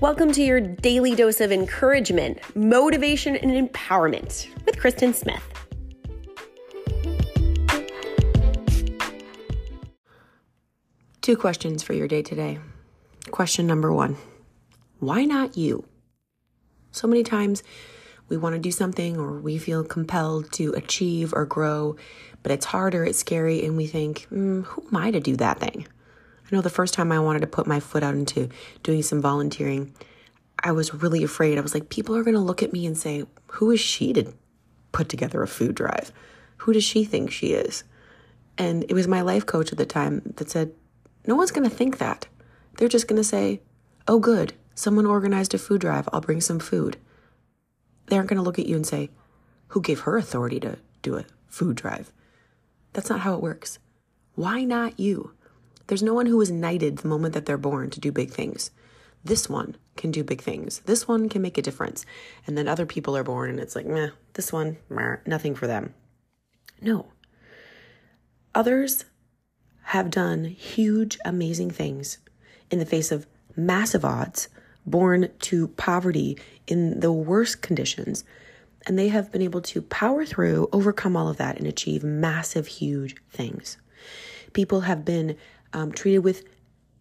Welcome to your daily dose of encouragement, motivation, and empowerment with Kristen Smith. Two questions for your day today. Question number one Why not you? So many times we want to do something or we feel compelled to achieve or grow, but it's harder, it's scary, and we think, mm, who am I to do that thing? I know the first time I wanted to put my foot out into doing some volunteering, I was really afraid. I was like, people are going to look at me and say, who is she to put together a food drive? Who does she think she is? And it was my life coach at the time that said, no one's going to think that. They're just going to say, oh, good, someone organized a food drive. I'll bring some food. They aren't going to look at you and say, who gave her authority to do a food drive? That's not how it works. Why not you? There's no one who is knighted the moment that they're born to do big things. This one can do big things. This one can make a difference. And then other people are born and it's like, meh, this one, meh, nothing for them. No. Others have done huge, amazing things in the face of massive odds, born to poverty in the worst conditions. And they have been able to power through, overcome all of that, and achieve massive, huge things. People have been um, treated with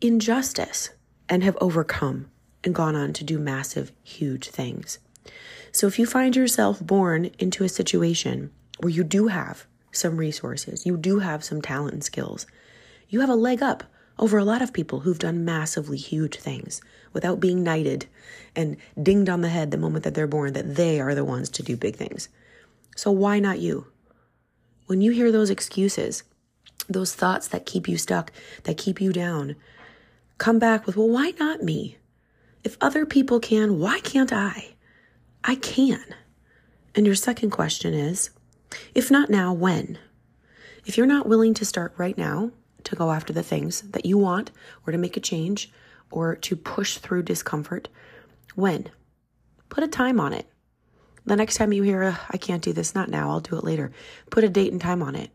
injustice and have overcome and gone on to do massive, huge things. So if you find yourself born into a situation where you do have some resources, you do have some talent and skills, you have a leg up over a lot of people who've done massively huge things without being knighted and dinged on the head the moment that they're born that they are the ones to do big things. So why not you? When you hear those excuses, those thoughts that keep you stuck, that keep you down, come back with, well, why not me? If other people can, why can't I? I can. And your second question is, if not now, when? If you're not willing to start right now to go after the things that you want or to make a change or to push through discomfort, when? Put a time on it. The next time you hear, I can't do this, not now, I'll do it later, put a date and time on it.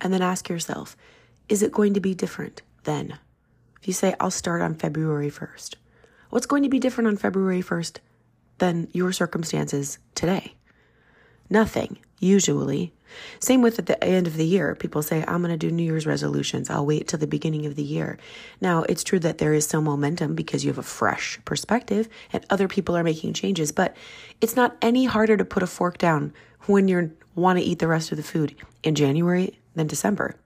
And then ask yourself, is it going to be different then? If you say, I'll start on February 1st, what's going to be different on February 1st than your circumstances today? Nothing, usually. Same with at the end of the year. People say, I'm going to do New Year's resolutions. I'll wait till the beginning of the year. Now, it's true that there is some momentum because you have a fresh perspective and other people are making changes, but it's not any harder to put a fork down when you want to eat the rest of the food in January than December.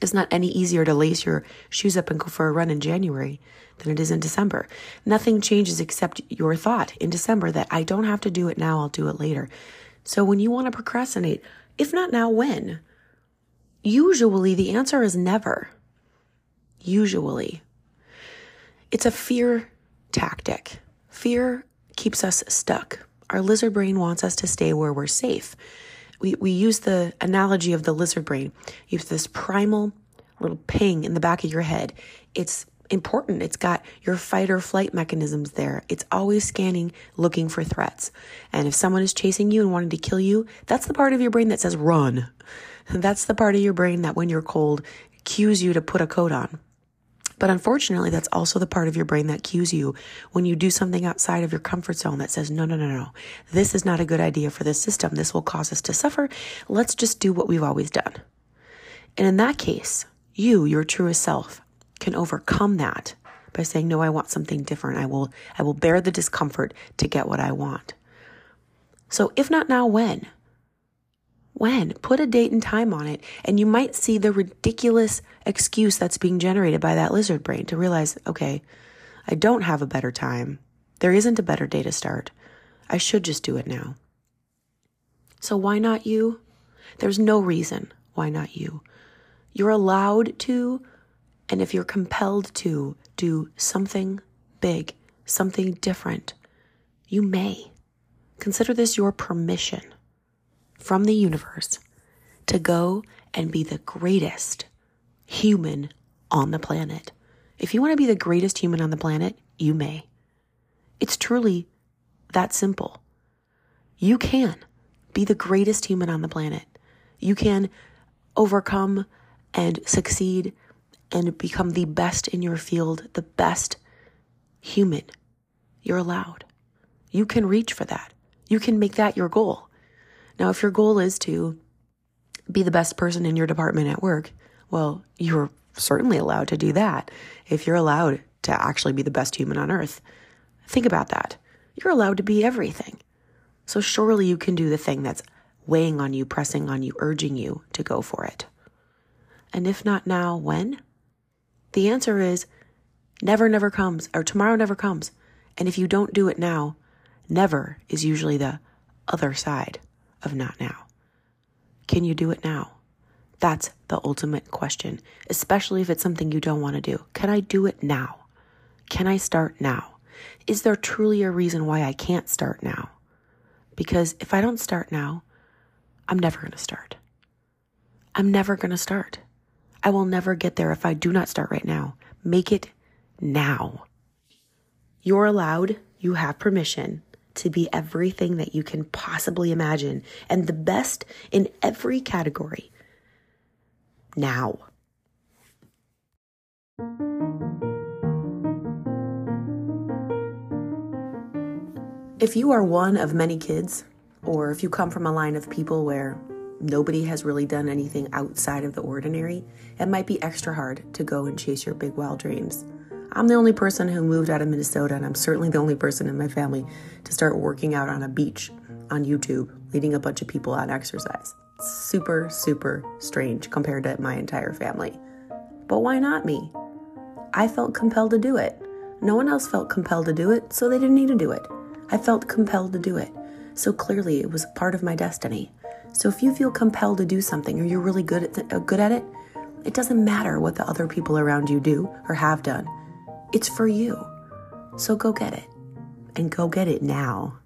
It's not any easier to lace your shoes up and go for a run in January than it is in December. Nothing changes except your thought in December that I don't have to do it now, I'll do it later. So when you want to procrastinate, if not now, when? Usually the answer is never. Usually. It's a fear tactic. Fear keeps us stuck. Our lizard brain wants us to stay where we're safe. We, we use the analogy of the lizard brain. You have this primal little ping in the back of your head. It's important. It's got your fight or flight mechanisms there. It's always scanning, looking for threats. And if someone is chasing you and wanting to kill you, that's the part of your brain that says run. That's the part of your brain that when you're cold cues you to put a coat on. But unfortunately, that's also the part of your brain that cues you when you do something outside of your comfort zone that says, no, no, no, no, this is not a good idea for the system. This will cause us to suffer. Let's just do what we've always done. And in that case, you, your truest self, can overcome that by saying, no, I want something different. I will, I will bear the discomfort to get what I want. So if not now, when? When? Put a date and time on it, and you might see the ridiculous excuse that's being generated by that lizard brain to realize, okay, I don't have a better time. There isn't a better day to start. I should just do it now. So why not you? There's no reason why not you. You're allowed to, and if you're compelled to, do something big, something different, you may. Consider this your permission from the universe to go and be the greatest human on the planet. If you want to be the greatest human on the planet, you may. It's truly that simple. You can be the greatest human on the planet. You can overcome and succeed and become the best in your field, the best human. You're allowed. You can reach for that. You can make that your goal. Now, if your goal is to be the best person in your department at work, well, you're certainly allowed to do that. If you're allowed to actually be the best human on earth, think about that. You're allowed to be everything. So surely you can do the thing that's weighing on you, pressing on you, urging you to go for it. And if not now, when? The answer is never, never comes, or tomorrow never comes. And if you don't do it now, never is usually the other side of not now. Can you do it now? That's the ultimate question, especially if it's something you don't want to do. Can I do it now? Can I start now? Is there truly a reason why I can't start now? Because if I don't start now, I'm never going to start. I'm never going to start. I will never get there if I do not start right now. Make it now. You're allowed, you have permission to be everything that you can possibly imagine and the best in every category now. If you are one of many kids, or if you come from a line of people where nobody has really done anything outside of the ordinary, it might be extra hard to go and chase your big wild dreams. I'm the only person who moved out of Minnesota, and I'm certainly the only person in my family to start working out on a beach on YouTube, leading a bunch of people on exercise. Super, super strange compared to my entire family. But why not me? I felt compelled to do it. No one else felt compelled to do it, so they didn't need to do it. I felt compelled to do it. So clearly it was part of my destiny. So if you feel compelled to do something or you're really good at, th- uh, good at it, it doesn't matter what the other people around you do or have done. It's for you. So go get it. And go get it now.